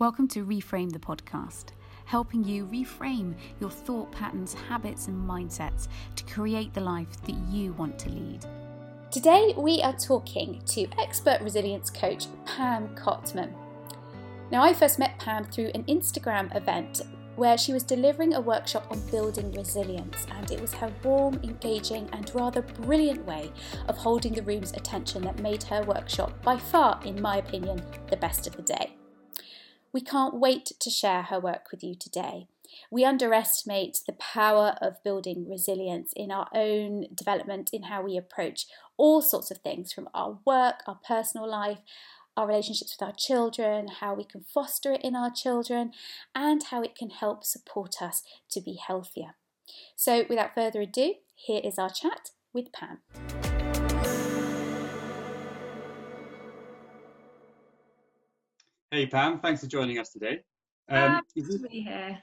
Welcome to Reframe the podcast, helping you reframe your thought patterns, habits, and mindsets to create the life that you want to lead. Today, we are talking to expert resilience coach Pam Cotman. Now, I first met Pam through an Instagram event where she was delivering a workshop on building resilience, and it was her warm, engaging, and rather brilliant way of holding the room's attention that made her workshop, by far, in my opinion, the best of the day. We can't wait to share her work with you today. We underestimate the power of building resilience in our own development, in how we approach all sorts of things from our work, our personal life, our relationships with our children, how we can foster it in our children, and how it can help support us to be healthier. So, without further ado, here is our chat with Pam. Hey Pam, thanks for joining us today. Um, to be here.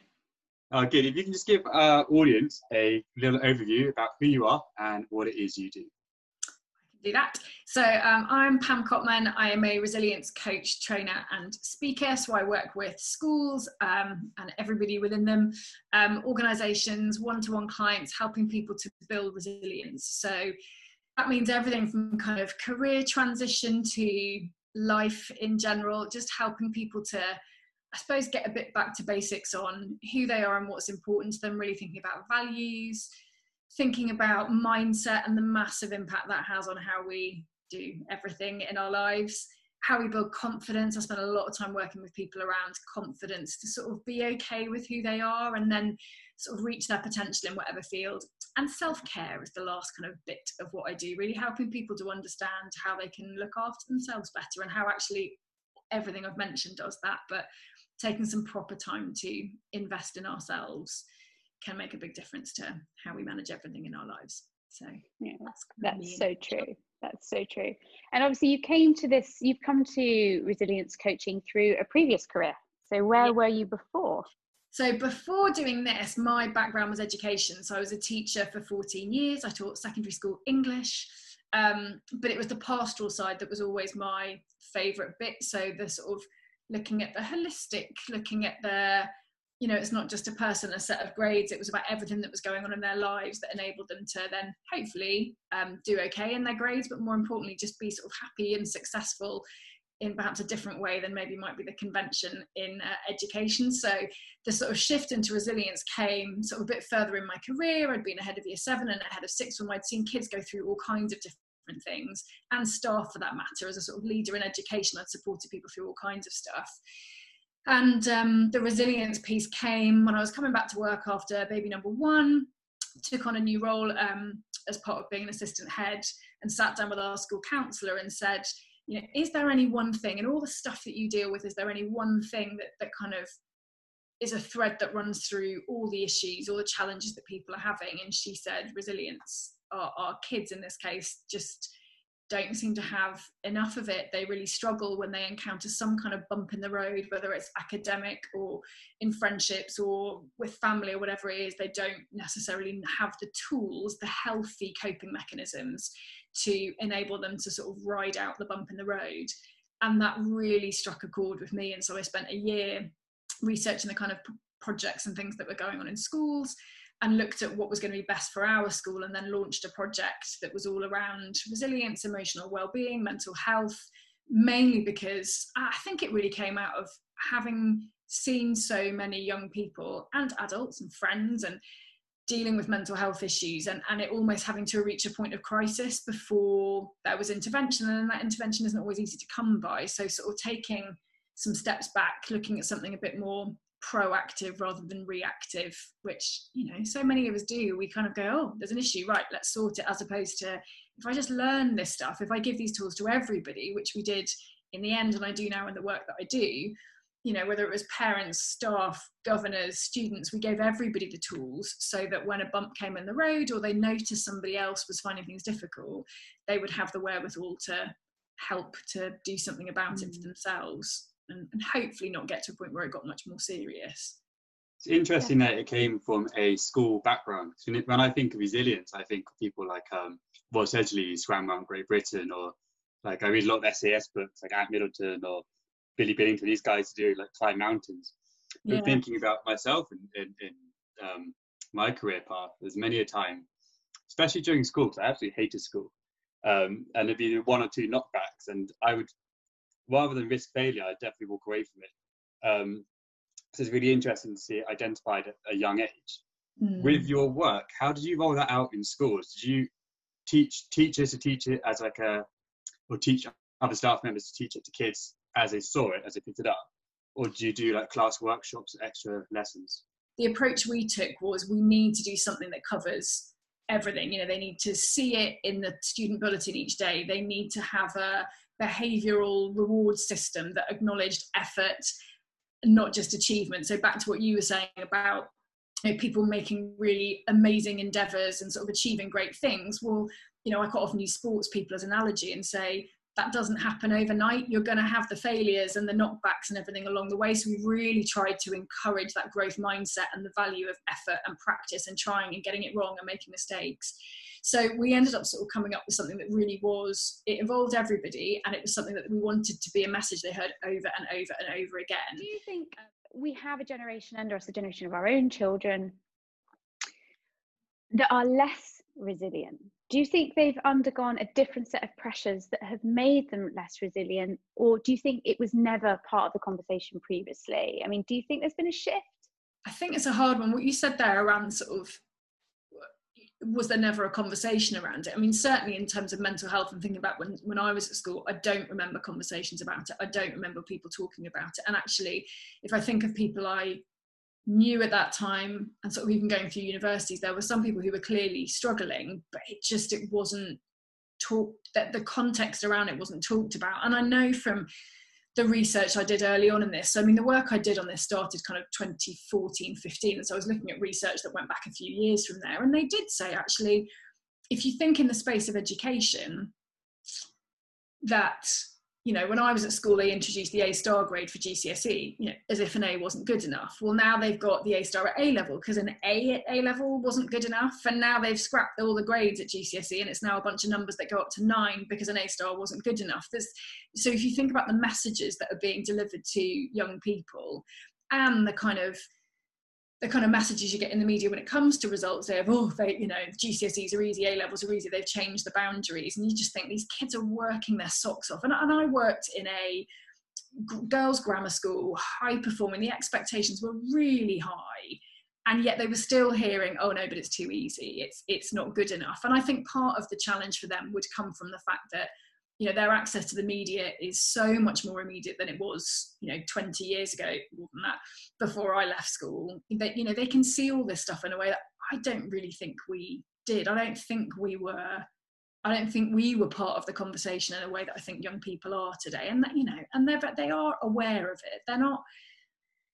Uh, good. If you can just give our audience a little overview about who you are and what it is you do I can do that. So um, I'm Pam Cotman. I am a resilience coach, trainer, and speaker. So I work with schools um, and everybody within them, um, organisations, one-to-one clients, helping people to build resilience. So that means everything from kind of career transition to life in general, just helping people to. I suppose get a bit back to basics on who they are and what's important to them, really thinking about values, thinking about mindset and the massive impact that has on how we do everything in our lives how we build confidence i spend a lot of time working with people around confidence to sort of be okay with who they are and then sort of reach their potential in whatever field and self-care is the last kind of bit of what i do really helping people to understand how they can look after themselves better and how actually everything i've mentioned does that but taking some proper time to invest in ourselves can make a big difference to how we manage everything in our lives. So yeah, that's, that's so true. That's so true. And obviously, you came to this. You've come to resilience coaching through a previous career. So where yeah. were you before? So before doing this, my background was education. So I was a teacher for 14 years. I taught secondary school English. Um, but it was the pastoral side that was always my favourite bit. So the sort of looking at the holistic, looking at the you know it's not just a person a set of grades it was about everything that was going on in their lives that enabled them to then hopefully um, do okay in their grades but more importantly just be sort of happy and successful in perhaps a different way than maybe might be the convention in uh, education. So the sort of shift into resilience came sort of a bit further in my career. I'd been ahead of year seven and ahead of six when i'd seen kids go through all kinds of different things and staff for that matter as a sort of leader in education i'd supported people through all kinds of stuff. And um, the resilience piece came when I was coming back to work after baby number one, took on a new role um, as part of being an assistant head, and sat down with our school counsellor and said, you know, is there any one thing and all the stuff that you deal with, is there any one thing that, that kind of is a thread that runs through all the issues, all the challenges that people are having? And she said, resilience. Our, our kids in this case just don't seem to have enough of it. They really struggle when they encounter some kind of bump in the road, whether it's academic or in friendships or with family or whatever it is. They don't necessarily have the tools, the healthy coping mechanisms to enable them to sort of ride out the bump in the road. And that really struck a chord with me. And so I spent a year researching the kind of projects and things that were going on in schools and looked at what was going to be best for our school and then launched a project that was all around resilience, emotional well-being, mental health, mainly because I think it really came out of having seen so many young people and adults and friends and dealing with mental health issues and, and it almost having to reach a point of crisis before there was intervention. And that intervention isn't always easy to come by. So sort of taking some steps back looking at something a bit more proactive rather than reactive which you know so many of us do. We kind of go oh there's an issue. Right let's sort it as opposed to if i just learn this stuff if i give these tools to everybody which we did in the end and i do now in the work that i do you know whether it was parents staff governors students we gave everybody the tools so that when a bump came in the road or they noticed somebody else was finding things difficult they would have the wherewithal to help to do something about mm. it for themselves and, and hopefully not get to a point where it got much more serious. It's interesting yeah. that it came from a school background. When I think of resilience, I think of people like um, Ross Edgley, swam around Great Britain, or like I read a lot of SAS books like Ant Middleton or Billy Billingham, these guys to do like climb mountains. Yeah. But thinking about myself in um, my career path, there's many a time, especially during school, because I absolutely hated school. Um, and there'd be one or two knockbacks, and I would, rather than risk failure, I'd definitely walk away from it. Um, so it's really interesting to see it identified at a young age. Mm. With your work, how did you roll that out in schools? Did you teach teachers to teach it as like a, or teach other staff members to teach it to kids as they saw it, as they picked it up? Or do you do like class workshops, extra lessons? the approach we took was we need to do something that covers everything you know they need to see it in the student bulletin each day they need to have a behavioral reward system that acknowledged effort not just achievement so back to what you were saying about you know, people making really amazing endeavors and sort of achieving great things well you know i quite often use sports people as an analogy and say that doesn't happen overnight. You're going to have the failures and the knockbacks and everything along the way. So we really tried to encourage that growth mindset and the value of effort and practice and trying and getting it wrong and making mistakes. So we ended up sort of coming up with something that really was, it involved everybody and it was something that we wanted to be a message they heard over and over and over again. Do you think uh, we have a generation under us, a generation of our own children that are less resilient? Do you think they've undergone a different set of pressures that have made them less resilient, or do you think it was never part of the conversation previously? I mean, do you think there's been a shift? I think it's a hard one. What you said there around sort of was there never a conversation around it? I mean, certainly in terms of mental health and thinking about when, when I was at school, I don't remember conversations about it. I don't remember people talking about it. And actually, if I think of people I knew at that time and sort of even going through universities there were some people who were clearly struggling but it just it wasn't talked that the context around it wasn't talked about. And i know from the research i did early on in this so i mean the work i did on this started kind of 2014 15 and so i was looking at research that went back a few years from there and they did say actually if you think in the space of education that you know, when I was at school, they introduced the A star grade for GCSE, you know, as if an A wasn't good enough. Well, now they've got the A star at A level because an A at A level wasn't good enough. And now they've scrapped all the grades at GCSE and it's now a bunch of numbers that go up to nine because an A star wasn't good enough. There's, so if you think about the messages that are being delivered to young people and the kind of the kind of messages you get in the media when it comes to results they have oh they you know gcse's are easy a levels are easy they've changed the boundaries. And you just think these kids are working their socks off. And, and i worked in a girls grammar school high performing the expectations were really high and yet they were still hearing oh no but it's too easy it's it's not good enough. And i think part of the challenge for them would come from the fact that you know their access to the media is so much more immediate than it was you know 20 years ago more than that before i left school. That you know they can see all this stuff in a way that i don't really think we did. I don't think we were i don't think we were part of the conversation in a way that i think young people are today. And that you know and they're they are aware of it. They're not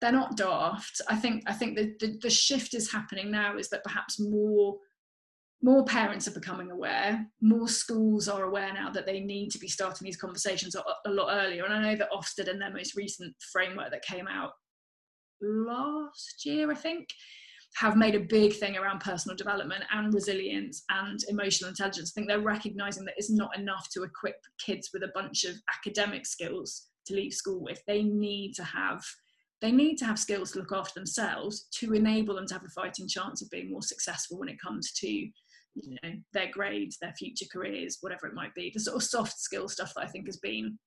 they're not daft. I think i think the, the, the shift is happening now is that perhaps more more parents are becoming aware. More schools are aware now that they need to be starting these conversations a, a lot earlier. And i know that ofsted and their most recent framework that came out last year i think have made a big thing around personal development and resilience and emotional intelligence. I think they're recognizing that it's not enough to equip kids with a bunch of academic skills to leave school with. They need to have they need to have skills to look after themselves to enable them to have a fighting chance of being more successful when it comes to you know their grades their future careers whatever it might be the sort of soft skill stuff that i think has been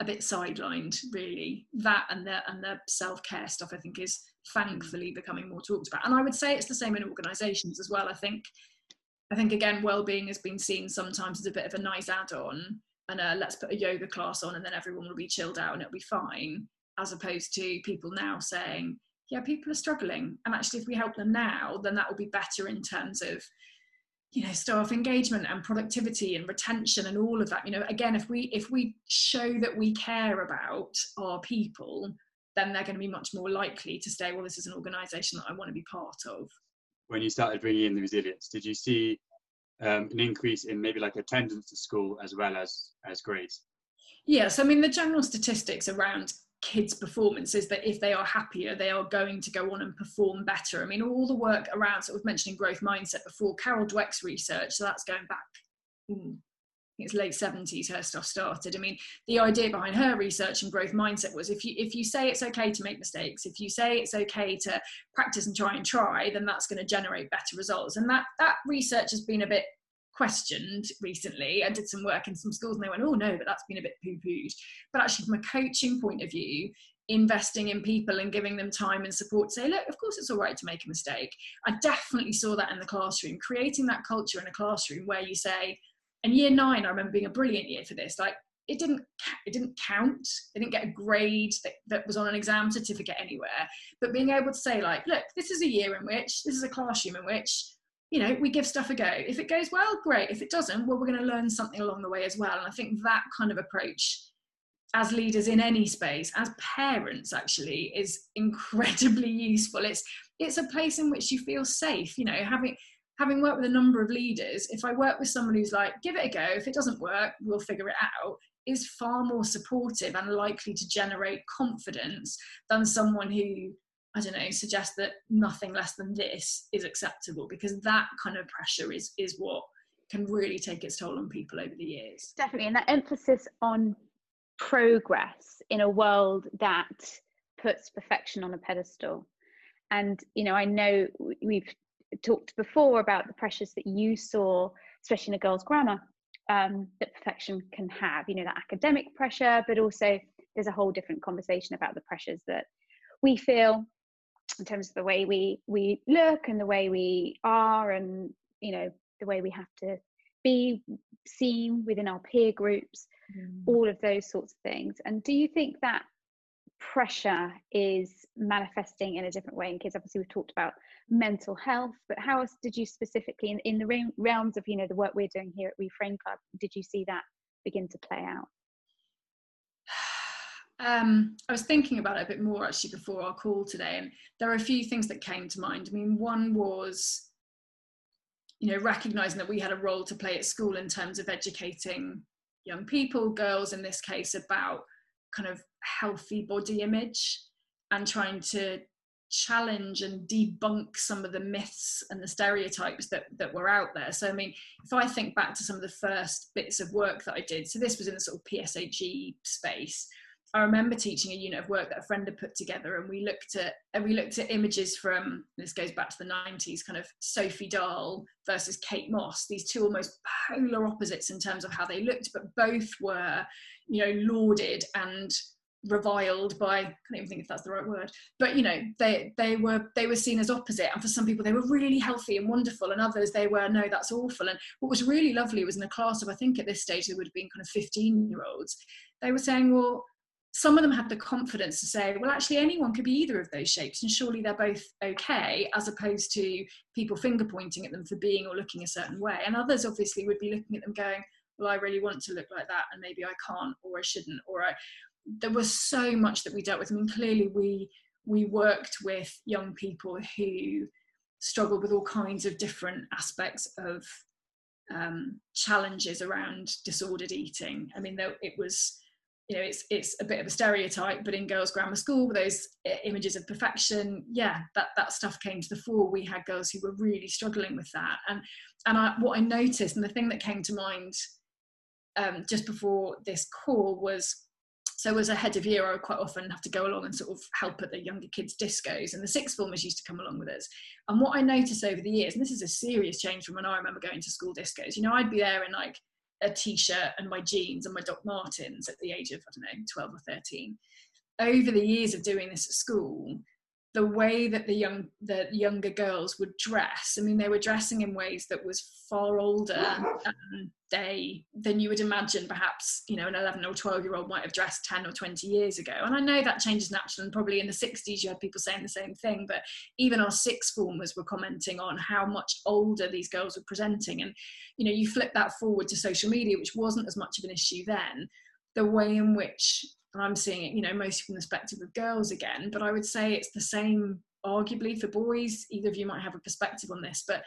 a bit sidelined really. That and the and the self-care stuff i think is thankfully becoming more talked about. And i would say it's the same in organizations as well. I think i think again well-being has been seen sometimes as a bit of a nice add-on and uh, let's put a yoga class on and then everyone will be chilled out and it'll be fine as opposed to people now saying yeah people are struggling. And actually if we help them now then that will be better in terms of you know staff engagement and productivity and retention and all of that you know again if we if we show that we care about our people then they're going to be much more likely to say well this is an organization that i want to be part of. When you started bringing in the resilience did you see um, an increase in maybe like attendance to school as well as as grades? Yes i mean the general statistics around kids' performances that if they are happier, they are going to go on and perform better. I mean, all the work around sort of mentioning growth mindset before, Carol Dweck's research, so that's going back hmm, it's late 70s her stuff started i mean the idea behind her research and growth mindset was if you if you say it's okay to make mistakes if you say it's okay to practice and try and try then that's going to generate better results and that that research has been a bit questioned recently i did some work in some schools and they went oh no but that's been a bit poo-pooed. But actually from a coaching point of view investing in people and giving them time and support say look of course it's all right to make a mistake. I definitely saw that in the classroom creating that culture in a classroom where you say and year nine i remember being a brilliant year for this. Like it didn't it didn't count. It didn't get a grade that, that was on an exam certificate anywhere. But being able to say like look this is a year in which this is a classroom in which you know we give stuff a go. If it goes well great. If it doesn't well we're going to learn something along the way as well. And i think that kind of approach as leaders in any space as parents actually is incredibly useful. It's it's a place in which you feel safe you know having having worked with a number of leaders if i work with someone who's like give it a go. If it doesn't work we'll figure it out is far more supportive and likely to generate confidence than someone who i don't know suggest that nothing less than this is acceptable because that kind of pressure is is what can really take its toll on people over the years definitely and that emphasis on progress in a world that puts perfection on a pedestal. And, you know, I know we've talked before about the pressures that you saw, especially in a girls' grammar, um, that perfection can have, you know, that academic pressure, but also there's a whole different conversation about the pressures that we feel in terms of the way we we look and the way we are and you know the way we have to be seen within our peer groups mm. all of those sorts of things. And do you think that pressure is manifesting in a different way? In kids obviously we've talked about mental health but how else did you specifically in, in the realms of you know the work we're doing here at reframe club did you see that begin to play out um, I was thinking about it a bit more actually before our call today, and there are a few things that came to mind. I mean, one was you know, recognizing that we had a role to play at school in terms of educating young people, girls in this case, about kind of healthy body image and trying to challenge and debunk some of the myths and the stereotypes that, that were out there. So, I mean, if I think back to some of the first bits of work that I did, so this was in the sort of PSHE space, I remember teaching a unit of work that a friend had put together, and we looked at and we looked at images from this goes back to the 90s, kind of Sophie Dahl versus Kate Moss, these two almost polar opposites in terms of how they looked, but both were, you know, lauded and reviled by I can't even think if that's the right word, but you know, they they were they were seen as opposite. And for some people they were really healthy and wonderful, and others they were no, that's awful. And what was really lovely was in a class of I think at this stage there would have been kind of 15 year olds, they were saying, Well, some of them had the confidence to say, well, actually, anyone could be either of those shapes, and surely they're both okay, as opposed to people finger pointing at them for being or looking a certain way. And others obviously would be looking at them going, well, I really want to look like that, and maybe I can't, or I shouldn't, or I. There was so much that we dealt with. I mean, clearly we we worked with young people who struggled with all kinds of different aspects of um, challenges around disordered eating. I mean, though it was you know it's it's a bit of a stereotype but in girls grammar school those images of perfection yeah that that stuff came to the fore. We had girls who were really struggling with that. And and I, what i noticed and the thing that came to mind um, just before this call was so as a head of year i would quite often have to go along and sort of help at the younger kids discos and the sixth formers used to come along with us. And what i noticed over the years and this is a serious change from when i remember going to school discos you know i'd be there in like a t-shirt and my jeans and my Doc Martens at the age of I don't know 12 or 13. Over the years of doing this at school, the way that the young the younger girls would dress. I mean they were dressing in ways that was far older than they than you would imagine perhaps you know an 11 or 12 year old might have dressed 10 or 20 years ago. And i know that changes naturally and probably in the 60s you had people saying the same thing but even our sixth formers were commenting on how much older these girls were presenting. And you know you flip that forward to social media which wasn't as much of an issue then the way in which and I'm seeing it, you know, mostly from the perspective of girls again, but I would say it's the same arguably for boys. Either of you might have a perspective on this, but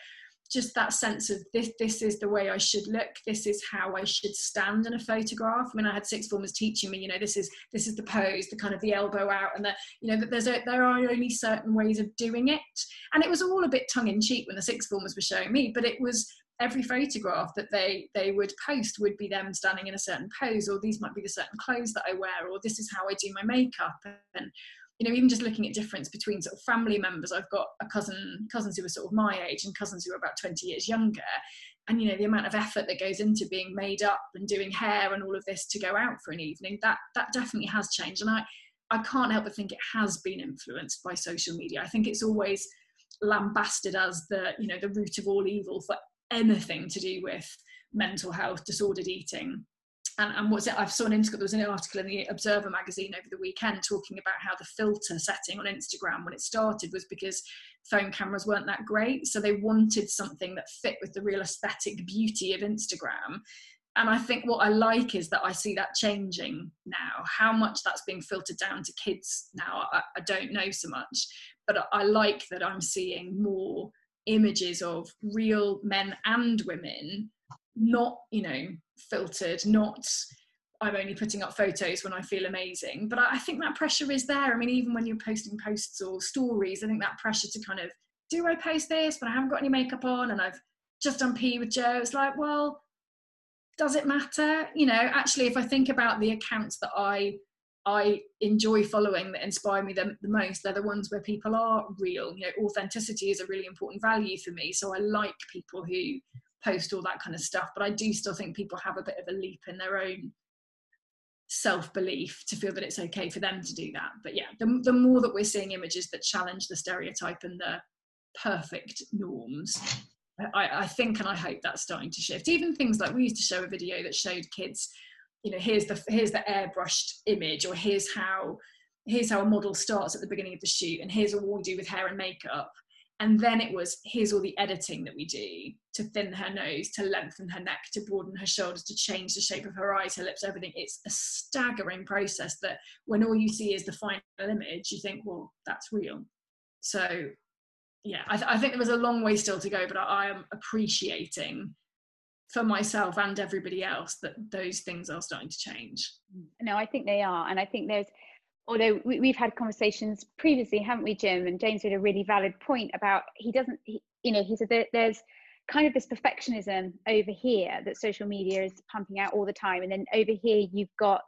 just that sense of this this is the way I should look, this is how I should stand in a photograph. I mean, I had six formers teaching me, you know, this is this is the pose, the kind of the elbow out, and that you know that there's a, there are only certain ways of doing it. And it was all a bit tongue in cheek when the six formers were showing me, but it was every photograph that they they would post would be them standing in a certain pose or these might be the certain clothes that i wear or this is how i do my makeup. And you know even just looking at difference between sort of family members i've got a cousin cousins who are sort of my age and cousins who are about 20 years younger. And you know the amount of effort that goes into being made up and doing hair and all of this to go out for an evening that that definitely has changed. And i i can't help but think it has been influenced by social media. I think it's always lambasted as the you know the root of all evil for anything to do with mental health disordered eating and, and what's it i saw an article. there was an article in the observer magazine over the weekend talking about how the filter setting on instagram when it started was because phone cameras weren't that great so they wanted something that fit with the real aesthetic beauty of instagram and I think what I like is that I see that changing now. How much that's being filtered down to kids now, I, I don't know so much but I like that I'm seeing more images of real men and women, not, you know, filtered, not I'm only putting up photos when I feel amazing. But I think that pressure is there. I mean, even when you're posting posts or stories, I think that pressure to kind of, do I post this, but I haven't got any makeup on and I've just done PE with Joe? It's like, well, does it matter? You know, actually, if I think about the accounts that I I enjoy following that inspire me the, the, most. They're the ones where people are real. You know, authenticity is a really important value for me. So I like people who post all that kind of stuff. But I do still think people have a bit of a leap in their own self belief to feel that it's okay for them to do that. But yeah, the, the more that we're seeing images that challenge the stereotype and the perfect norms, I, I think and I hope that's starting to shift. Even things like we used to show a video that showed kids you know here's the here's the airbrushed image or here's how here's how a model starts at the beginning of the shoot and here's what we do with hair and makeup. And then it was here's all the editing that we do to thin her nose to lengthen her neck to broaden her shoulders to change the shape of her eyes her lips everything. It's a staggering process that when all you see is the final image you think well that's real. So yeah i, th- I think there was a long way still to go but I, I am appreciating for myself and everybody else that those things are starting to change. No i think they are and i think there's although we, have had conversations previously haven't we jim? And james made a really valid point about he doesn't he, you know he said that there's kind of this perfectionism over here that social media is pumping out all the time. And then over here you've got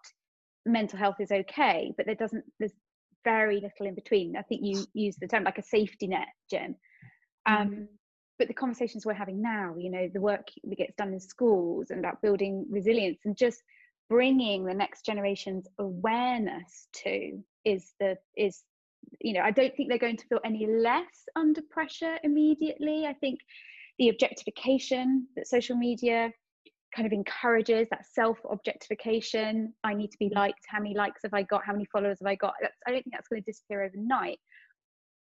mental health is okay but there doesn't there's very little in between. I think you use the term like a safety net jim. Um, mm-hmm but the conversations we're having now you know the work that gets done in schools and about building resilience and just bringing the next generation's awareness to is the is you know i don't think they're going to feel any less under pressure immediately. I think the objectification that social media kind of encourages that self objectification i need to be liked how many likes have i got how many followers have i got that's, i don't think that's going to disappear overnight.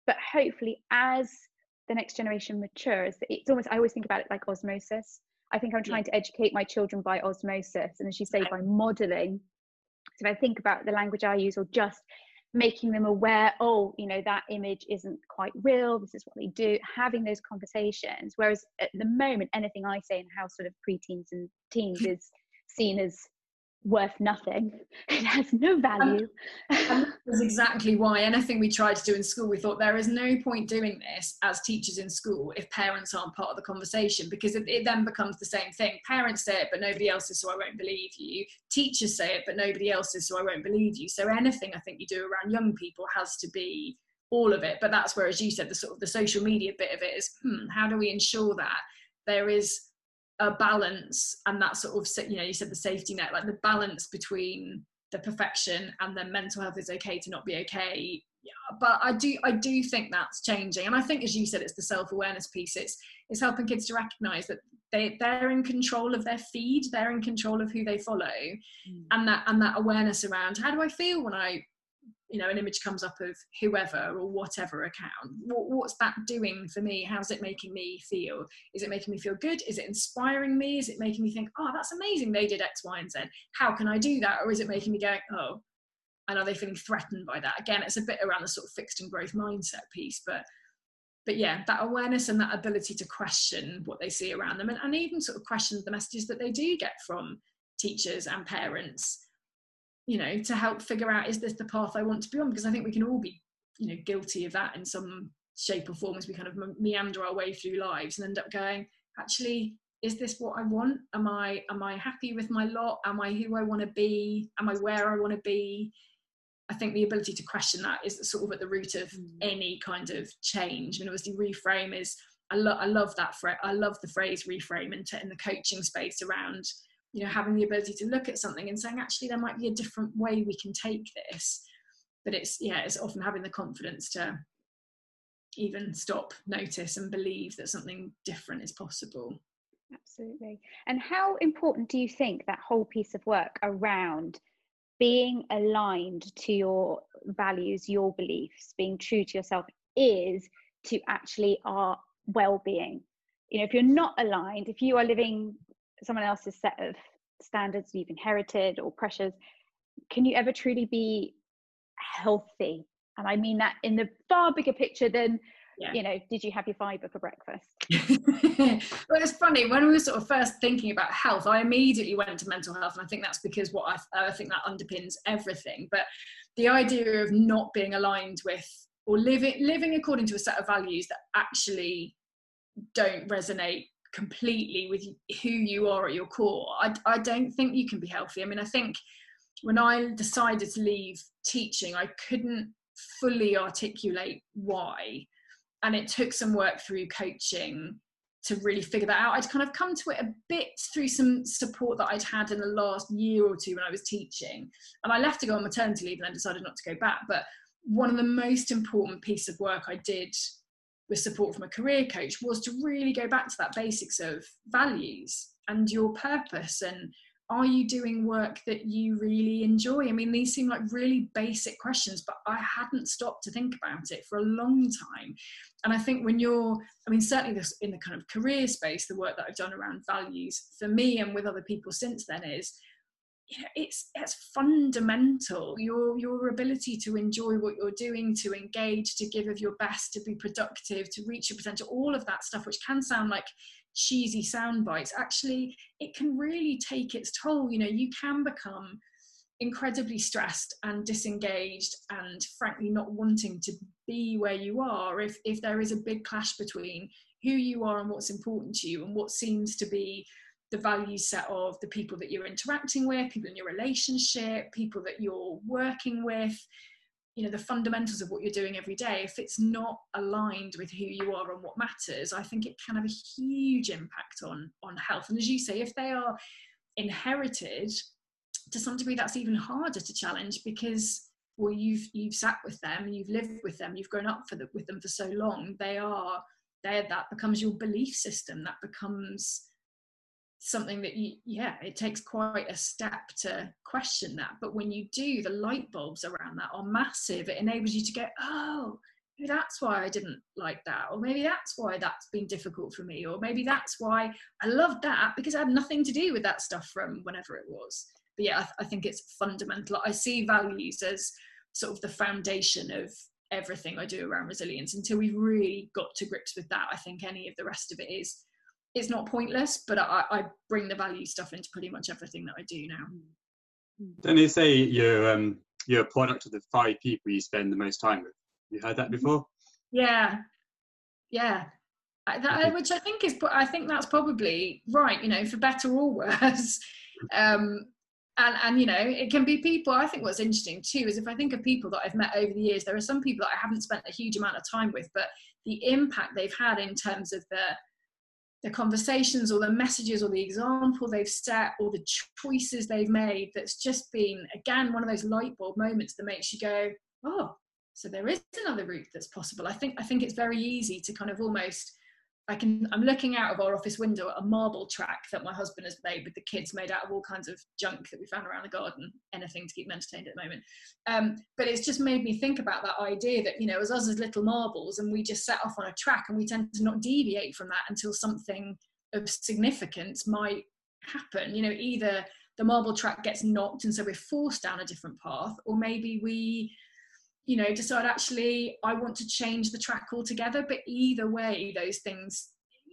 But hopefully as the next generation matures it's almost i always think about it like osmosis i think i'm trying yeah. to educate my children by osmosis and as you say right. by modeling so if i think about the language i use or just making them aware oh you know that image isn't quite real this is what they do having those conversations whereas at the moment anything i say in house sort of preteens and teens is seen as worth nothing. It has no value. and that's exactly why anything we tried to do in school, we thought there is no point doing this as teachers in school if parents aren't part of the conversation because it, it then becomes the same thing. Parents say it, but nobody else is, so I won't believe you. Teachers say it, but nobody else is, so I won't believe you. So anything I think you do around young people has to be all of it. But that's where, as you said, the sort of the social media bit of it is, hmm, how do we ensure that there is a balance and that sort of you know you said the safety net like the balance between the perfection and then mental health is okay to not be okay. Yeah, but i do i do think that's changing. And i think as you said it's the self-awareness piece. It's it's helping kids to recognize that they they're in control of their feed. They're in control of who they follow. Mm. and that and that awareness around how do i feel when i you know an image comes up of whoever or whatever account. What, what's that doing for me? How's it making me feel? Is it making me feel good? Is it inspiring me? Is it making me think oh that's amazing they did x y and z. How can i do that? Or is it making me go oh and are they feeling threatened by that? Again it's a bit around the sort of fixed and growth mindset piece but but yeah that awareness and that ability to question what they see around them and, and even sort of question the messages that they do get from teachers and parents you know to help figure out is this the path i want to be on? Because i think we can all be you know guilty of that in some shape or form as we kind of meander our way through lives and end up going actually is this what i want? Am i am i happy with my lot? Am i who i want to be? Am i where i want to be? I think the ability to question that is sort of at the root of mm. any kind of change. And obviously reframe is i love i love that phrase i love the phrase reframe in, in the coaching space around you know having the ability to look at something and saying actually there might be a different way we can take this. But it's yeah it's often having the confidence to even stop notice and believe that something different is possible. Absolutely. And how important do you think that whole piece of work around being aligned to your values your beliefs being true to yourself is to actually our well-being? You know if you're not aligned if you are living someone else's set of standards you've inherited or pressures can you ever truly be healthy? And i mean that in the far bigger picture than yeah. you know did you have your fiber for breakfast? Well it's funny when we were sort of first thinking about health i immediately went to mental health and i think that's because what i, I think that underpins everything. But the idea of not being aligned with or living living according to a set of values that actually don't resonate completely with who you are at your core I, I don't think you can be healthy i mean i think when i decided to leave teaching i couldn't fully articulate why and it took some work through coaching to really figure that out. I'd kind of come to it a bit through some support that I'd had in the last year or two when I was teaching. And I left to go on maternity leave and then decided not to go back. But one of the most important piece of work I did with support from a career coach was to really go back to that basics of values and your purpose and are you doing work that you really enjoy? I mean, these seem like really basic questions, but I hadn't stopped to think about it for a long time. And I think when you're, I mean, certainly this in the kind of career space, the work that I've done around values for me and with other people since then is, it's it's fundamental. Your your ability to enjoy what you're doing, to engage, to give of your best, to be productive, to reach your potential, all of that stuff, which can sound like cheesy sound bites actually it can really take its toll you know you can become incredibly stressed and disengaged and frankly not wanting to be where you are if if there is a big clash between who you are and what's important to you and what seems to be the value set of the people that you're interacting with people in your relationship people that you're working with you know the fundamentals of what you're doing every day. If it's not aligned with who you are and what matters i think it can have a huge impact on on health. And as you say if they are inherited to some degree that's even harder to challenge because well you've you've sat with them you've lived with them you've grown up for the, with them for so long. They are there that becomes your belief system. That becomes something that you yeah it takes quite a step to question that. But when you do the light bulbs around that are massive it enables you to go oh maybe that's why i didn't like that or maybe that's why that's been difficult for me or maybe that's why i loved that because i had nothing to do with that stuff from whenever it was. But yeah I, th- I think it's fundamental. I see values as sort of the foundation of everything i do around resilience. Until we've really got to grips with that i think any of the rest of it is it's not pointless, but I, I bring the value stuff into pretty much everything that I do now. Don't they say you're um, you're a product of the five people you spend the most time with? You heard that before? Yeah, yeah. That, which I think is, I think that's probably right. You know, for better or worse. Um, and and you know, it can be people. I think what's interesting too is if I think of people that I've met over the years, there are some people that I haven't spent a huge amount of time with, but the impact they've had in terms of the the conversations or the messages or the example they've set or the choices they've made that's just been again one of those light bulb moments that makes you go oh so there is another route that's possible. I think i think it's very easy to kind of almost I can I'm looking out of our office window at a marble track that my husband has made with the kids made out of all kinds of junk that we found around the garden, anything to keep them entertained at the moment. Um, but it's just made me think about that idea that, you know, as us as little marbles and we just set off on a track and we tend to not deviate from that until something of significance might happen. You know, either the marble track gets knocked and so we're forced down a different path, or maybe we you know decide actually i want to change the track altogether. But either way those things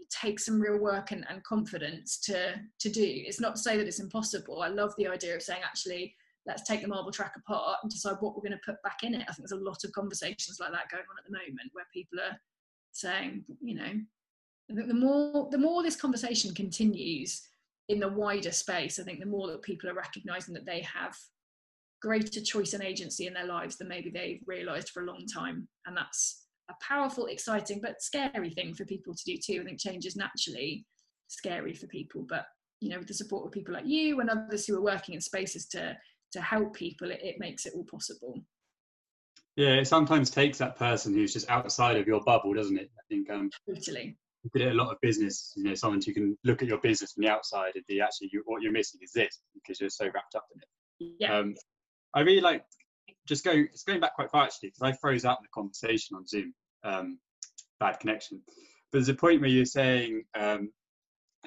take some real work and, and confidence to to do. It's not to say that it's impossible. I love the idea of saying actually let's take the marble track apart and decide what we're going to put back in it. I think there's a lot of conversations like that going on at the moment where people are saying you know I think the more the more this conversation continues in the wider space, I think the more that people are recognizing that they have greater choice and agency in their lives than maybe they've realized for a long time. And that's a powerful, exciting, but scary thing for people to do too. I think change is naturally scary for people, but you know, with the support of people like you and others who are working in spaces to to help people, it, it makes it all possible. Yeah, it sometimes takes that person who's just outside of your bubble, doesn't it? I think um, totally. You could a lot of business, you know, someone who can look at your business from the outside and be actually you, what you're missing is this because you're so wrapped up in it. Yeah. Um, I really like just go. It's going back quite far actually because I froze out in the conversation on Zoom. Um, bad connection. But there's a point where you're saying um,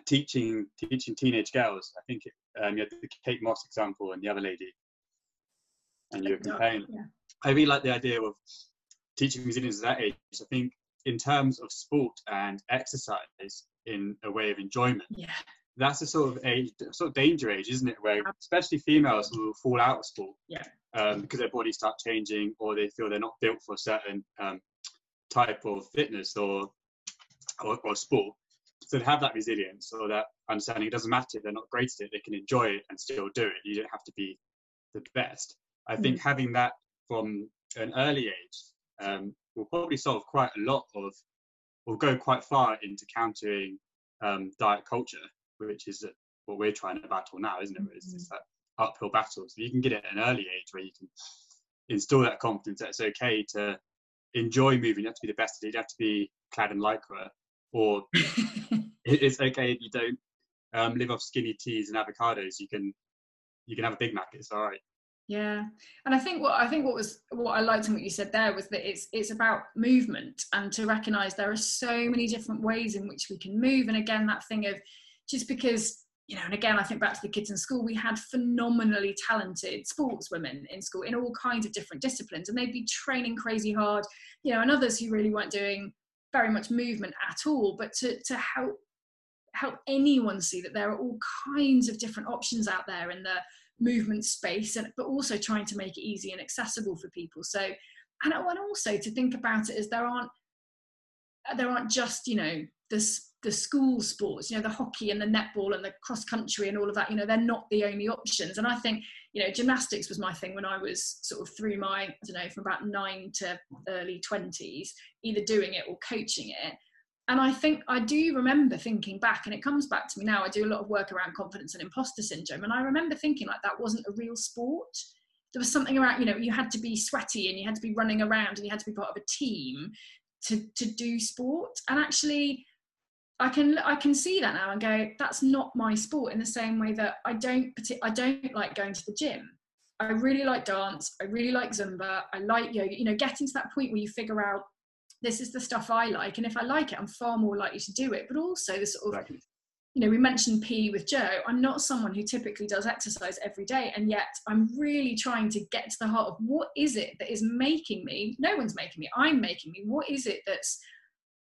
teaching teaching teenage girls. I think it, um, you had the Kate Moss example and the other lady, and you were comparing. Yeah. I really like the idea of teaching resilience at that age. I think in terms of sport and exercise in a way of enjoyment. Yeah that's a sort of age, sort of danger age, isn't it? Where especially females will fall out of sport, yeah, um, because their bodies start changing, or they feel they're not built for a certain um, type of fitness or, or, or sport. So to have that resilience or that understanding, it doesn't matter if they're not great at it; they can enjoy it and still do it. You don't have to be the best. I think mm. having that from an early age um, will probably solve quite a lot of, will go quite far into countering um, diet culture which is what we're trying to battle now, isn't it? It's, it's mm-hmm. that uphill battle. So you can get it at an early age where you can instill that confidence that it's okay to enjoy moving. You have to be the best at it. You have to be clad in lycra, or it's okay if you don't um, live off skinny teas and avocados. You can you can have a Big Mac. It's all right. Yeah, and I think what I think what was what I liked in what you said there was that it's it's about movement and to recognise there are so many different ways in which we can move. And again, that thing of just because you know and again i think back to the kids in school we had phenomenally talented sportswomen in school in all kinds of different disciplines and they'd be training crazy hard you know and others who really weren't doing very much movement at all. But to to help help anyone see that there are all kinds of different options out there in the movement space and but also trying to make it easy and accessible for people. So and, and also to think about it as there aren't there aren't just you know this the school sports, you know, the hockey and the netball and the cross country and all of that, you know, they're not the only options. And I think, you know, gymnastics was my thing when I was sort of through my, I don't know, from about nine to early 20s, either doing it or coaching it. And I think I do remember thinking back, and it comes back to me now. I do a lot of work around confidence and imposter syndrome. And I remember thinking like that wasn't a real sport. There was something around, you know, you had to be sweaty and you had to be running around and you had to be part of a team to, to do sport. And actually, I can I can see that now and go that's not my sport in the same way that I don't I don't like going to the gym. I really like dance. I really like Zumba. I like yoga. You know, getting to that point where you figure out this is the stuff I like, and if I like it, I'm far more likely to do it. But also the sort of you know, we mentioned PE with Joe. I'm not someone who typically does exercise every day, and yet I'm really trying to get to the heart of what is it that is making me. No one's making me. I'm making me. What is it that's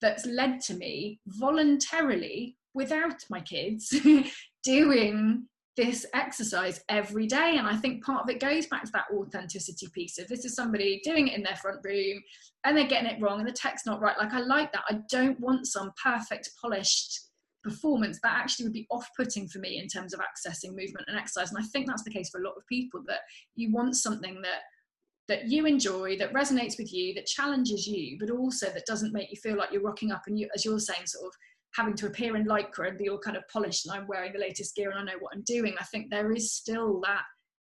that's led to me voluntarily without my kids doing this exercise every day. And i think part of it goes back to that authenticity piece of this is somebody doing it in their front room and they're getting it wrong and the tech's not right. Like i like that. I don't want some perfect polished performance that actually would be off-putting for me in terms of accessing movement and exercise. And i think that's the case for a lot of people that you want something that that you enjoy, that resonates with you, that challenges you, but also that doesn't make you feel like you're rocking up and you, as you're saying, sort of having to appear in lycra and be all kind of polished and I'm wearing the latest gear and I know what I'm doing. I think there is still that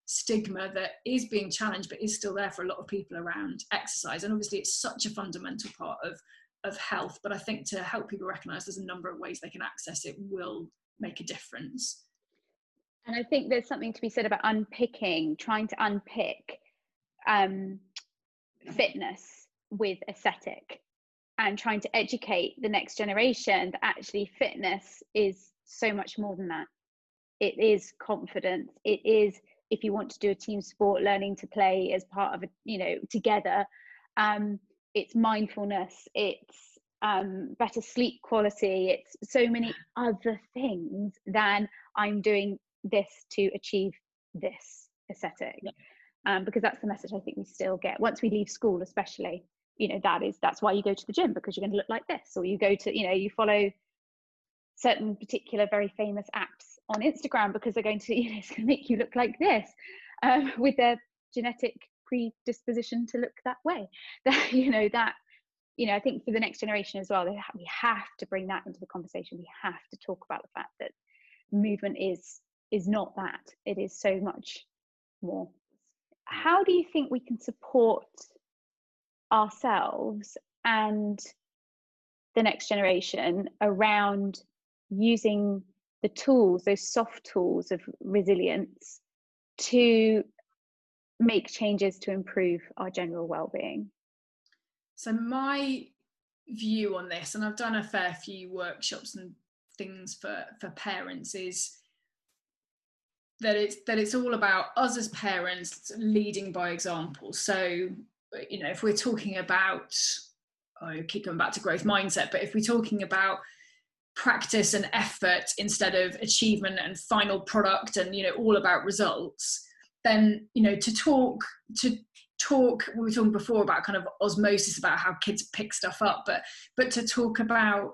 stigma that is being challenged, but is still there for a lot of people around exercise. And obviously, it's such a fundamental part of of health. But I think to help people recognise there's a number of ways they can access it will make a difference. And I think there's something to be said about unpicking, trying to unpick um, fitness with aesthetic and trying to educate the next generation that actually fitness is so much more than that. It is confidence. It is if you want to do a team sport, learning to play as part of a you know together. Um, it's mindfulness. It's um, better sleep quality. It's so many other things than I'm doing this to achieve this aesthetic. Yeah um, because that's the message I think we still get once we leave school, especially. You know, that is that's why you go to the gym because you're going to look like this, or you go to you know you follow certain particular very famous apps on Instagram because they're going to, you know, it's going to make you look like this um, with their genetic predisposition to look that way. That you know that you know I think for the next generation as well, we have to bring that into the conversation. We have to talk about the fact that movement is is not that. It is so much more. How do you think we can support ourselves and the next generation around using the tools, those soft tools of resilience to make changes to improve our general well-being? So my view on this and i've done a fair few workshops and things for for parents is that it's that it's all about us as parents leading by example. So you know if we're talking about I keep coming back to growth mindset but if we're talking about practice and effort instead of achievement and final product and you know all about results then you know to talk to talk we were talking before about kind of osmosis about how kids pick stuff up but but to talk about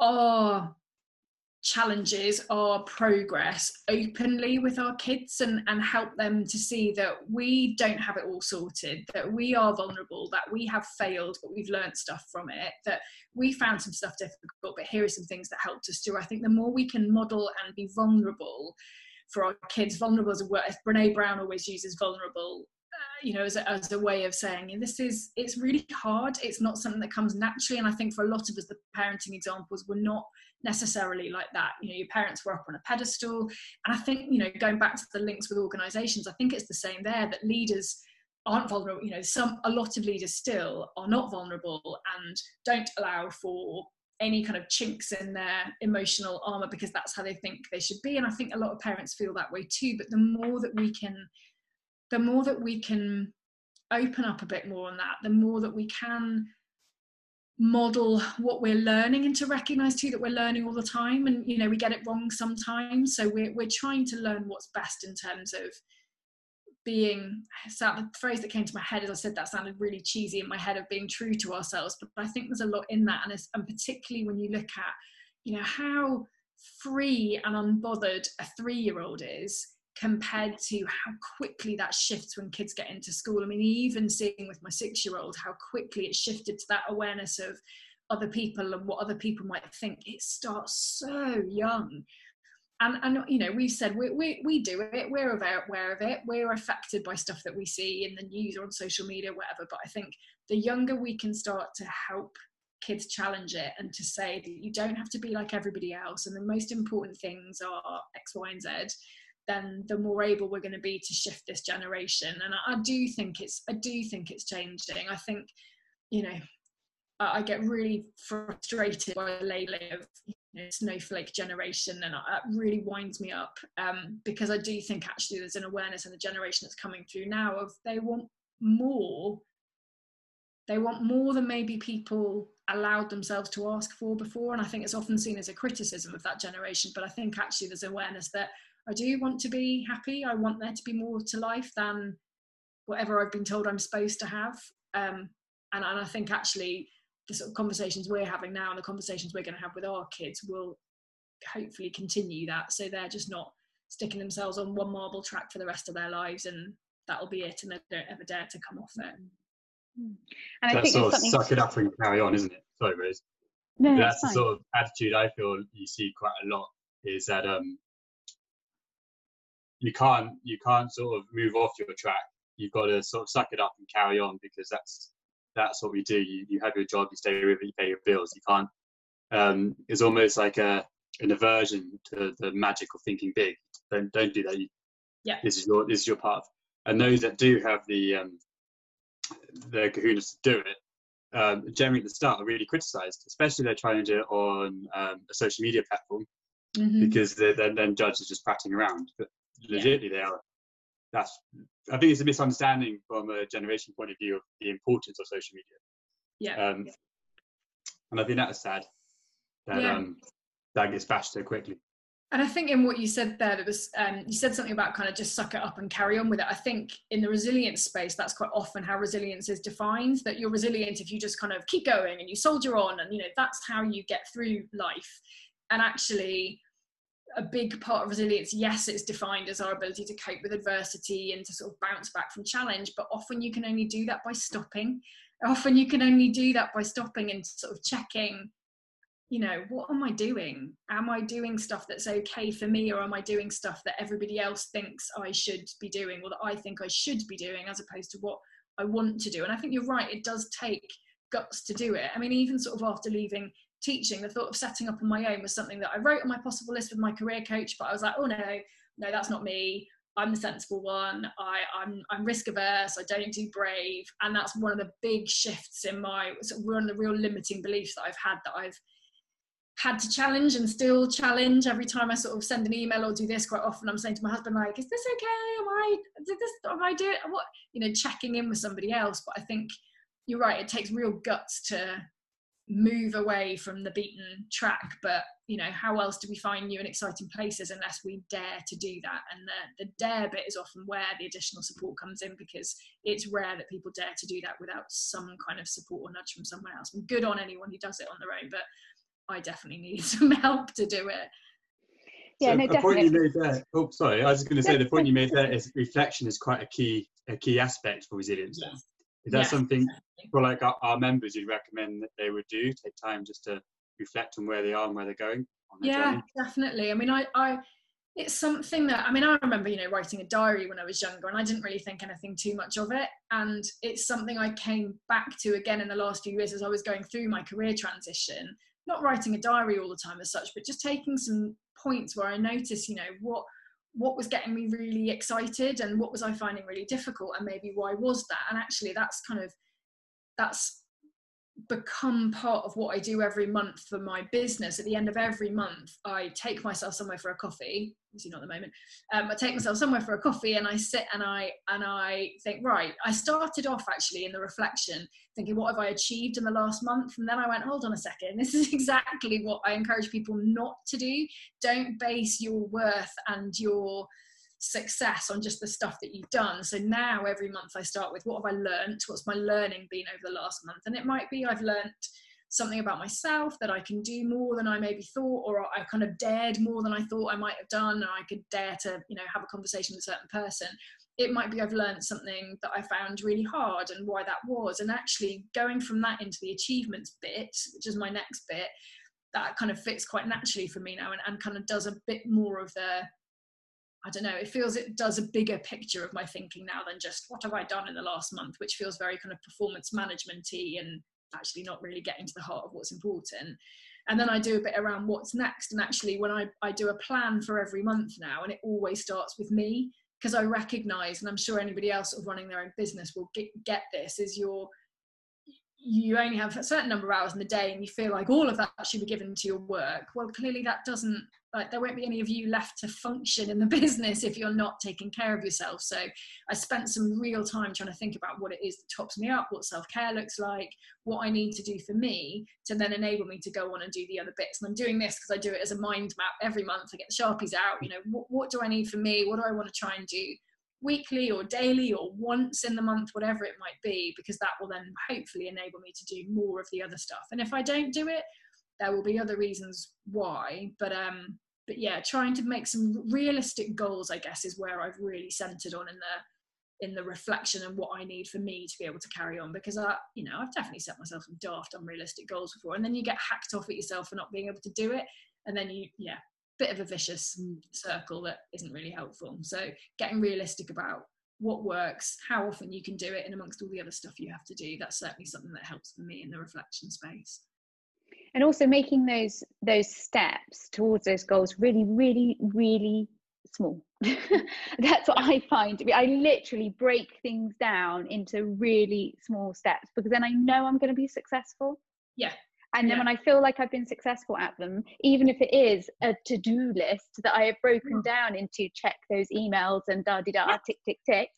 our challenges our progress openly with our kids and and help them to see that we don't have it all sorted that we are vulnerable that we have failed but we've learned stuff from it that we found some stuff difficult but here are some things that helped us too i think the more we can model and be vulnerable for our kids vulnerable as a word brene brown always uses vulnerable uh, you know as a, as a way of saying and this is it's really hard. It's not something that comes naturally and i think for a lot of us the parenting examples were not necessarily like that. You know your parents were up on a pedestal. And i think you know going back to the links with organizations i think it's the same there that leaders aren't vulnerable you know some a lot of leaders still are not vulnerable and don't allow for any kind of chinks in their emotional armor because that's how they think they should be. And i think a lot of parents feel that way too. But the more that we can the more that we can open up a bit more on that the more that we can model what we're learning and to recognize too that we're learning all the time. And you know we get it wrong sometimes. So we're, we're trying to learn what's best in terms of being so the phrase that came to my head as I said that sounded really cheesy in my head of being true to ourselves. But I think there's a lot in that. And, and particularly when you look at you know how free and unbothered a three-year-old is compared to how quickly that shifts when kids get into school. I mean, even seeing with my six year old how quickly it shifted to that awareness of other people and what other people might think. It starts so young. And, and you know, we've said we, we, we do it, we're aware, aware of it, we're affected by stuff that we see in the news or on social media, whatever. But I think the younger we can start to help kids challenge it and to say that you don't have to be like everybody else and the most important things are X, Y, and Z then the more able we're going to be to shift this generation. And I, I do think it's I do think it's changing. I think, you know, I, I get really frustrated by the labeling of you know, snowflake generation, and that really winds me up um, because I do think actually there's an awareness in the generation that's coming through now of they want more. They want more than maybe people allowed themselves to ask for before, and I think it's often seen as a criticism of that generation. But I think actually there's awareness that I do want to be happy. I want there to be more to life than whatever I've been told I'm supposed to have. Um, and, and I think actually the sort of conversations we're having now and the conversations we're going to have with our kids will hopefully continue that. So they're just not sticking themselves on one marble track for the rest of their lives and that'll be it and they don't ever dare to come off it. And I think sort of suck it up and carry on, isn't it? Sorry, Rose. No, that's the sort of attitude I feel you see quite a lot is that um, you can't you can't sort of move off your track. You've got to sort of suck it up and carry on because that's that's what we do. You you have your job, you stay with it, you pay your bills. You can't. Um, it's almost like a an aversion to the magic of thinking big. Don't don't do that. You, yeah. This is your this is your path. And those that do have the um, the kahunas to do it, um, generally at the start are really criticised, especially they're trying to do it on um, a social media platform mm-hmm. because they're then, then judged as just prattling around. But legitimately yeah. they are. That's I think it's a misunderstanding from a generation point of view of the importance of social media. Yeah. Um, yeah. And I think that is sad that yeah. um, that gets bashed so quickly. And I think in what you said there, there was um, you said something about kind of just suck it up and carry on with it. I think in the resilience space, that's quite often how resilience is defined. That you're resilient if you just kind of keep going and you soldier on, and you know that's how you get through life and actually a big part of resilience yes it's defined as our ability to cope with adversity and to sort of bounce back from challenge but often you can only do that by stopping. Often you can only do that by stopping and sort of checking you know what am i doing? Am i doing stuff that's okay for me or am i doing stuff that everybody else thinks i should be doing or that i think i should be doing as opposed to what i want to do? And i think you're right it does take guts to do it. I mean even sort of after leaving teaching the thought of setting up on my own was something that i wrote on my possible list with my career coach but i was like oh no no that's not me. I'm the sensible one. I, I'm I'm risk averse. I don't do brave, and that's one of the big shifts in my one of the real limiting beliefs that I've had that I've had to challenge and still challenge every time I sort of send an email or do this quite often. I'm saying to my husband like is this okay? Am I did this am I doing what? You know checking in with somebody else but I think you're right it takes real guts to move away from the beaten track but you know how else do we find new and exciting places unless we dare to do that and the, the dare bit is often where the additional support comes in because it's rare that people dare to do that without some kind of support or nudge from someone else and good on anyone who does it on their own but I definitely need some help to do it. Yeah, so no, the definitely. point you made there. Oh, sorry. I was going to say the point you made there is reflection is quite a key a key aspect for resilience. Yes. Is that Yes, something definitely. for like our, our members you'd recommend that they would do? Take time just to reflect on where they are and where they're going on Yeah, journey. definitely. I mean, I, I, it's something that I mean, I remember you know writing a diary when I was younger, and I didn't really think anything too much of it. And it's something I came back to again in the last few years as I was going through my career transition. Not writing a diary all the time as such, but just taking some points where I noticed, you know, what what was getting me really excited and what was I finding really difficult, and maybe why was that? And actually, that's kind of that's become part of what I do every month for my business. At the end of every month, I take myself somewhere for a coffee. Obviously not at the moment. Um, I take myself somewhere for a coffee and I sit and I and I think, right, I started off actually in the reflection thinking, what have I achieved in the last month? And then I went, hold on a second, this is exactly what I encourage people not to do. Don't base your worth and your success on just the stuff that you've done. So now every month I start with what have I learned? What's my learning been over the last month? And it might be I've learned something about myself that I can do more than I maybe thought, or I kind of dared more than I thought I might have done, or I could dare to, you know, have a conversation with a certain person. It might be I've learned something that I found really hard and why that was. And actually going from that into the achievements bit, which is my next bit, that kind of fits quite naturally for me now and, and kind of does a bit more of the I don't know, it feels it does a bigger picture of my thinking now than just what have I done in the last month, which feels very kind of performance management-y and actually not really getting to the heart of what's important. And then I do a bit around what's next. And actually when I, I do a plan for every month now, and it always starts with me, because I recognize, and I'm sure anybody else sort of running their own business will get, get this, is your you only have a certain number of hours in the day and you feel like all of that should be given to your work well clearly that doesn't like there won't be any of you left to function in the business if you're not taking care of yourself so i spent some real time trying to think about what it is that tops me up what self-care looks like what i need to do for me to then enable me to go on and do the other bits and i'm doing this because i do it as a mind map every month i get the sharpies out you know what, what do i need for me what do i want to try and do weekly or daily or once in the month, whatever it might be, because that will then hopefully enable me to do more of the other stuff. And if I don't do it, there will be other reasons why. But um, but yeah, trying to make some realistic goals, I guess, is where I've really centered on in the in the reflection and what I need for me to be able to carry on. Because I, you know, I've definitely set myself some daft, unrealistic goals before, and then you get hacked off at yourself for not being able to do it, and then you, yeah, bit of a vicious circle that isn't really helpful. So getting realistic about what works, how often you can do it, and amongst all the other stuff you have to do, that's certainly something that helps for me in the reflection space. And also making those those steps towards those goals really really really small that's what i find i literally break things down into really small steps because then i know i'm going to be successful Yeah. and then Yeah. when i feel like i've been successful at them even if it is a to-do list that i have broken Mm. down into check those emails and da da da Yeah. tick tick tick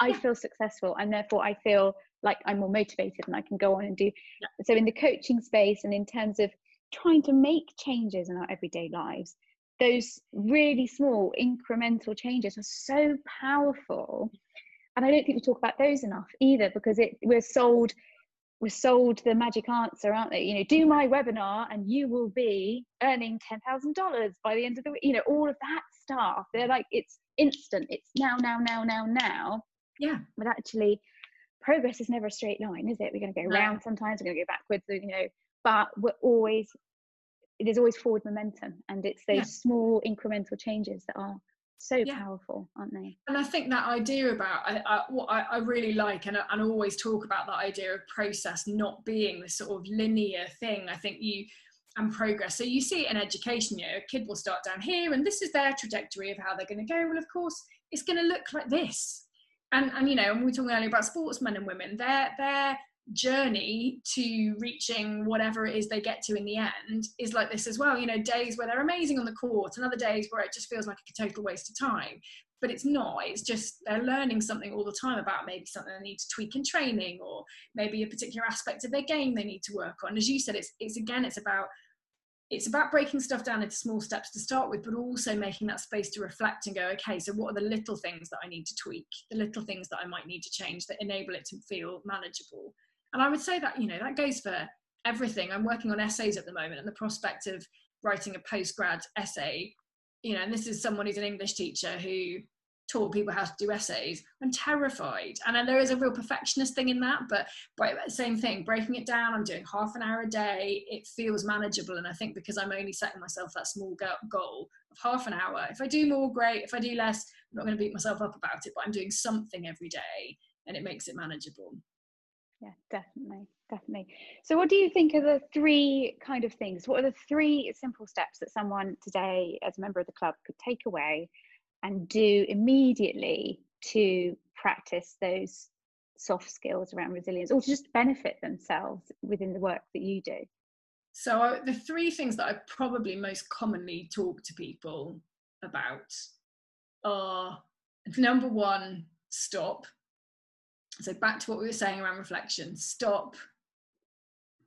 i Yeah. feel successful and therefore i feel like i'm more motivated and i can go on and do Yeah. so in the coaching space and in terms of trying to make changes in our everyday lives those really small incremental changes are so powerful and i don't think we talk about those enough either because it we're sold we're sold the magic answer, aren't they? You know, do my webinar and you will be earning ten thousand dollars by the end of the week. You know, all of that stuff. They're like it's instant. It's now, now, now, now, now. Yeah. But actually, progress is never a straight line, is it? We're going to go No. round sometimes. We're going to go backwards. You know, but we're always there's always forward momentum, and it's those Yeah. small incremental changes that are so Yeah. powerful, aren't they? and I think that idea about I, I, what I, I really like and, I- and always talk about that idea of process not being this sort of linear thing. I think you and progress. So you see it in education. You know, a kid will start down here, and this is their trajectory of how they're going to go. Well, of course, it's going to look like this. And and you know, we were talking earlier about sportsmen and women. Their their journey to reaching whatever it is they get to in the end is like this as well. You know, days where they're amazing on the court, and other days where it just feels like a total waste of time. But it's not. It's just they're learning something all the time about maybe something they need to tweak in training, or maybe a particular aspect of their game they need to work on. As you said, it's it's again, it's about it's about breaking stuff down into small steps to start with, but also making that space to reflect and go, okay, so what are the little things that I need to tweak, the little things that I might need to change that enable it to feel manageable. And I would say that, you know, that goes for everything. I'm working on essays at the moment, and the prospect of writing a postgrad essay, you know, and this is someone who's an English teacher who taught people how to do essays. I'm terrified. And there is a real perfectionist thing in that, but but same thing, breaking it down, I'm doing half an hour a day, it feels manageable. And I think because I'm only setting myself that small goal of half an hour, if I do more, great. If I do less, I'm not going to beat myself up about it, but I'm doing something every day and it makes it manageable. Yeah, definitely, definitely. So, what do you think are the three kind of things? What are the three simple steps that someone today, as a member of the club, could take away and do immediately to practice those soft skills around resilience, or to just benefit themselves within the work that you do? So, the three things that I probably most commonly talk to people about are number one, stop. So, back to what we were saying around reflection stop,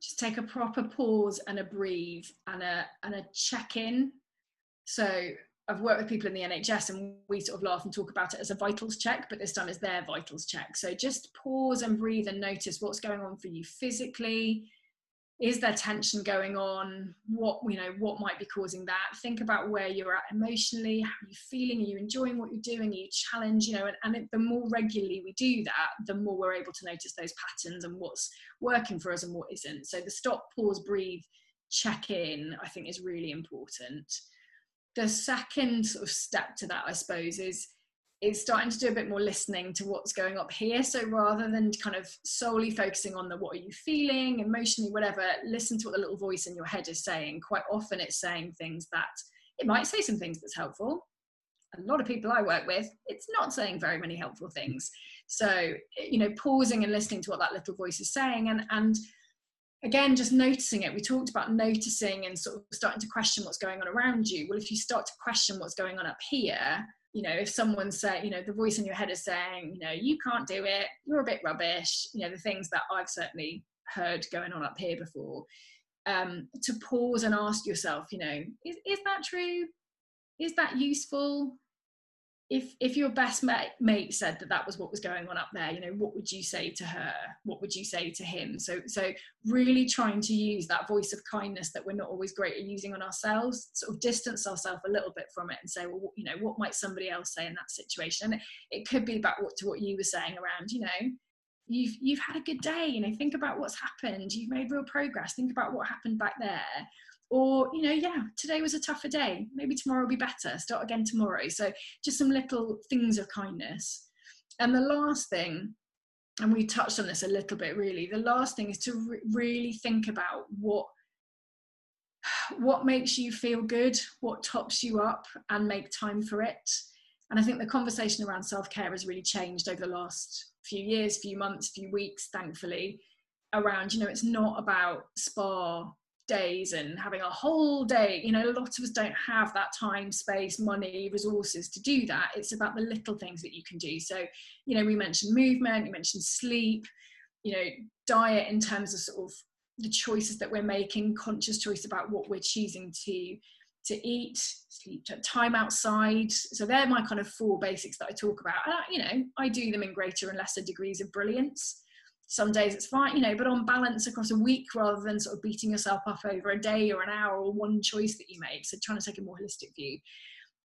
just take a proper pause and a breathe and a, and a check in. So, I've worked with people in the NHS and we sort of laugh and talk about it as a vitals check, but this time it's their vitals check. So just pause and breathe and notice what's going on for you physically. Is there tension going on? What you know, what might be causing that? Think about where you're at emotionally. How are you feeling? Are you enjoying what you're doing? Are you challenged? You know, and, and it, the more regularly we do that, the more we're able to notice those patterns and what's working for us and what isn't. So the stop, pause, breathe, check in, I think is really important the second sort of step to that i suppose is is starting to do a bit more listening to what's going up here. So rather than kind of solely focusing on the what are you feeling? Emotionally whatever listen to what the little voice in your head is saying. Quite often it's saying things that it might say some things that's helpful. A lot of people i work with it's not saying very many helpful things. So you know pausing and listening to what that little voice is saying and and again just noticing it. We talked about noticing and sort of starting to question what's going on around you. Well if you start to question what's going on up here you know if someone say you know the voice in your head is saying you know you can't do it. You're a bit rubbish you know the things that i've certainly heard going on up here before um, to pause and ask yourself you know is, is that true? Is that useful if if your best mate, said that that was what was going on up there you know what would you say to her? What would you say to him? So so really trying to use that voice of kindness that we're not always great at using on ourselves sort of distance ourselves a little bit from it and say well you know what might somebody else say in that situation? And it, it could be about what to what you were saying around you know you've you've had a good day you know think about what's happened. You've made real progress. Think about what happened back there or you know yeah today was a tougher day. Maybe tomorrow will be better. Start again tomorrow. So just some little things of kindness. And the last thing and we touched on this a little bit really the last thing is to re- really think about what what makes you feel good what tops you up and make time for it. And i think the conversation around self-care has really changed over the last few years few months few weeks thankfully around you know it's not about spa days and having a whole day you know a lot of us don't have that time space money resources to do that. It's about the little things that you can do. So you know we mentioned movement you mentioned sleep you know diet in terms of sort of the choices that we're making conscious choice about what we're choosing to to eat sleep time outside. So they're my kind of four basics that i talk about. And I, you know i do them in greater and lesser degrees of brilliance some days it's fine, you know, but on balance across a week rather than sort of beating yourself up over a day or an hour or one choice that you make. So trying to take a more holistic view.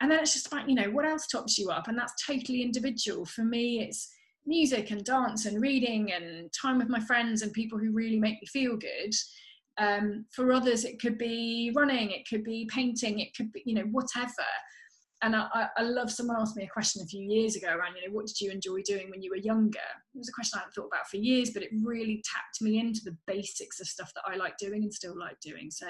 And then it's just about, you know, what else tops you up? And that's totally individual. For me, it's music and dance and reading and time with my friends and people who really make me feel good. Um, for others, it could be running, it could be painting, it could be, you know, whatever and I, I, love someone asked me a question a few years ago around, you know, what did you enjoy doing when you were younger? It was a question I hadn't thought about for years, but it really tapped me into the basics of stuff that I like doing and still like doing. So,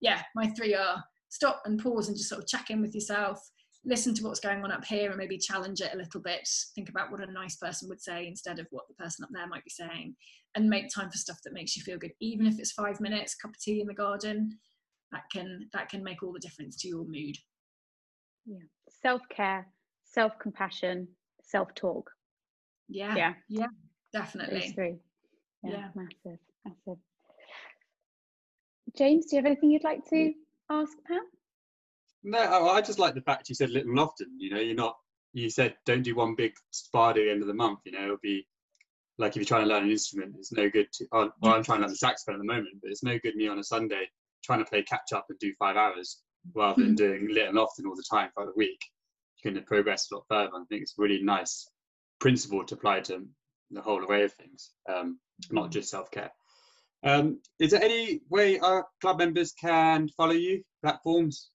yeah, my three are stop and pause and just sort of check in with yourself, listen to what's going on up here and maybe challenge it a little bit. Think about what a nice person would say instead of what the person up there might be saying, and make time for stuff that makes you feel good, even if it's five minutes, cup of tea in the garden. That can that can make all the difference to your mood yeah. Self-care self-compassion self-talk. Yeah. Yeah. Yeah definitely. Those three. Yeah, yeah, massive massive. James do you have anything you'd like to ask pam? No i just like the fact you said little and often you know you're not you said don't do one big spa day at the end of the month you know it'll be like if you're trying to learn an instrument it's no good to oh, well i'm trying to learn the saxophone at the moment but it's no good me on a sunday trying to play catch up and do five hours rather than doing little and often all the time for the week, you can progress a lot further. I think it's a really nice principle to apply to the whole array of things, um, not just self care. Um, is there any way our club members can follow you platforms?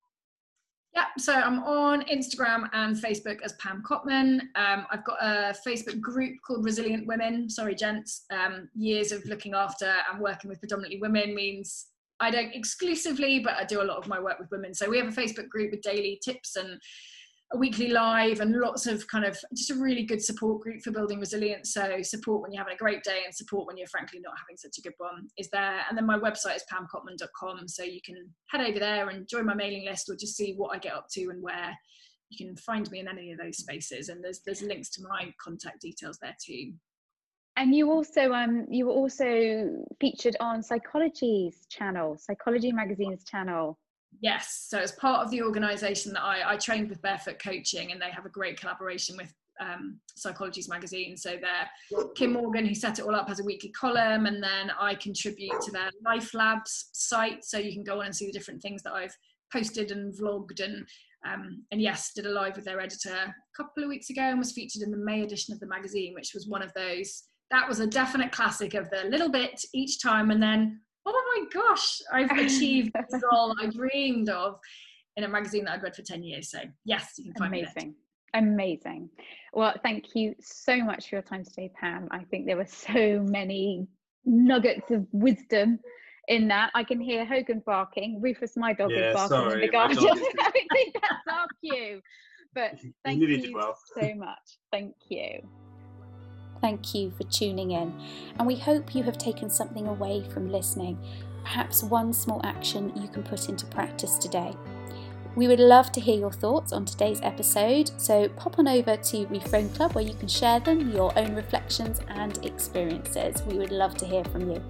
Yeah, so I'm on Instagram and Facebook as Pam Cotman. Um, I've got a Facebook group called Resilient Women. Sorry, gents. Um, years of looking after and working with predominantly women means I don't exclusively, but I do a lot of my work with women. So we have a Facebook group with daily tips and a weekly live and lots of kind of just a really good support group for building resilience. So support when you're having a great day and support when you're frankly not having such a good one is there. And then my website is pamcotman.com. So you can head over there and join my mailing list or just see what I get up to and where you can find me in any of those spaces. And there's there's links to my contact details there too and you also um you were also featured on Psychologies channel psychology magazine's channel. Yes so as part of the organization that i i trained with barefoot coaching and they have a great collaboration with um, Psychologies magazine. So there kim morgan who set it all up has a weekly column and then i contribute to their life labs site. So you can go on and see the different things that i've posted and vlogged and um, and yes did a live with their editor a couple of weeks ago and was featured in the may edition of the magazine which was one of those that was a definite classic of the little bit each time. And then oh my gosh i've achieved the goal i dreamed of in a magazine that i'd read for 10 years. So yes you can find amazing. Amazing. Well thank you so much for your time today pam. I think there were so many nuggets of wisdom in that. I can hear hogan barking. Rufus my dog yeah, is barking sorry, in the garden. I think that's our cue. But thank you, you well. so much. Thank you Thank you for tuning in, and we hope you have taken something away from listening, perhaps one small action you can put into practice today. We would love to hear your thoughts on today's episode, so pop on over to Reframe Club where you can share them, your own reflections and experiences. We would love to hear from you.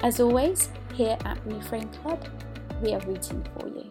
As always, here at Reframe Club, we are rooting for you.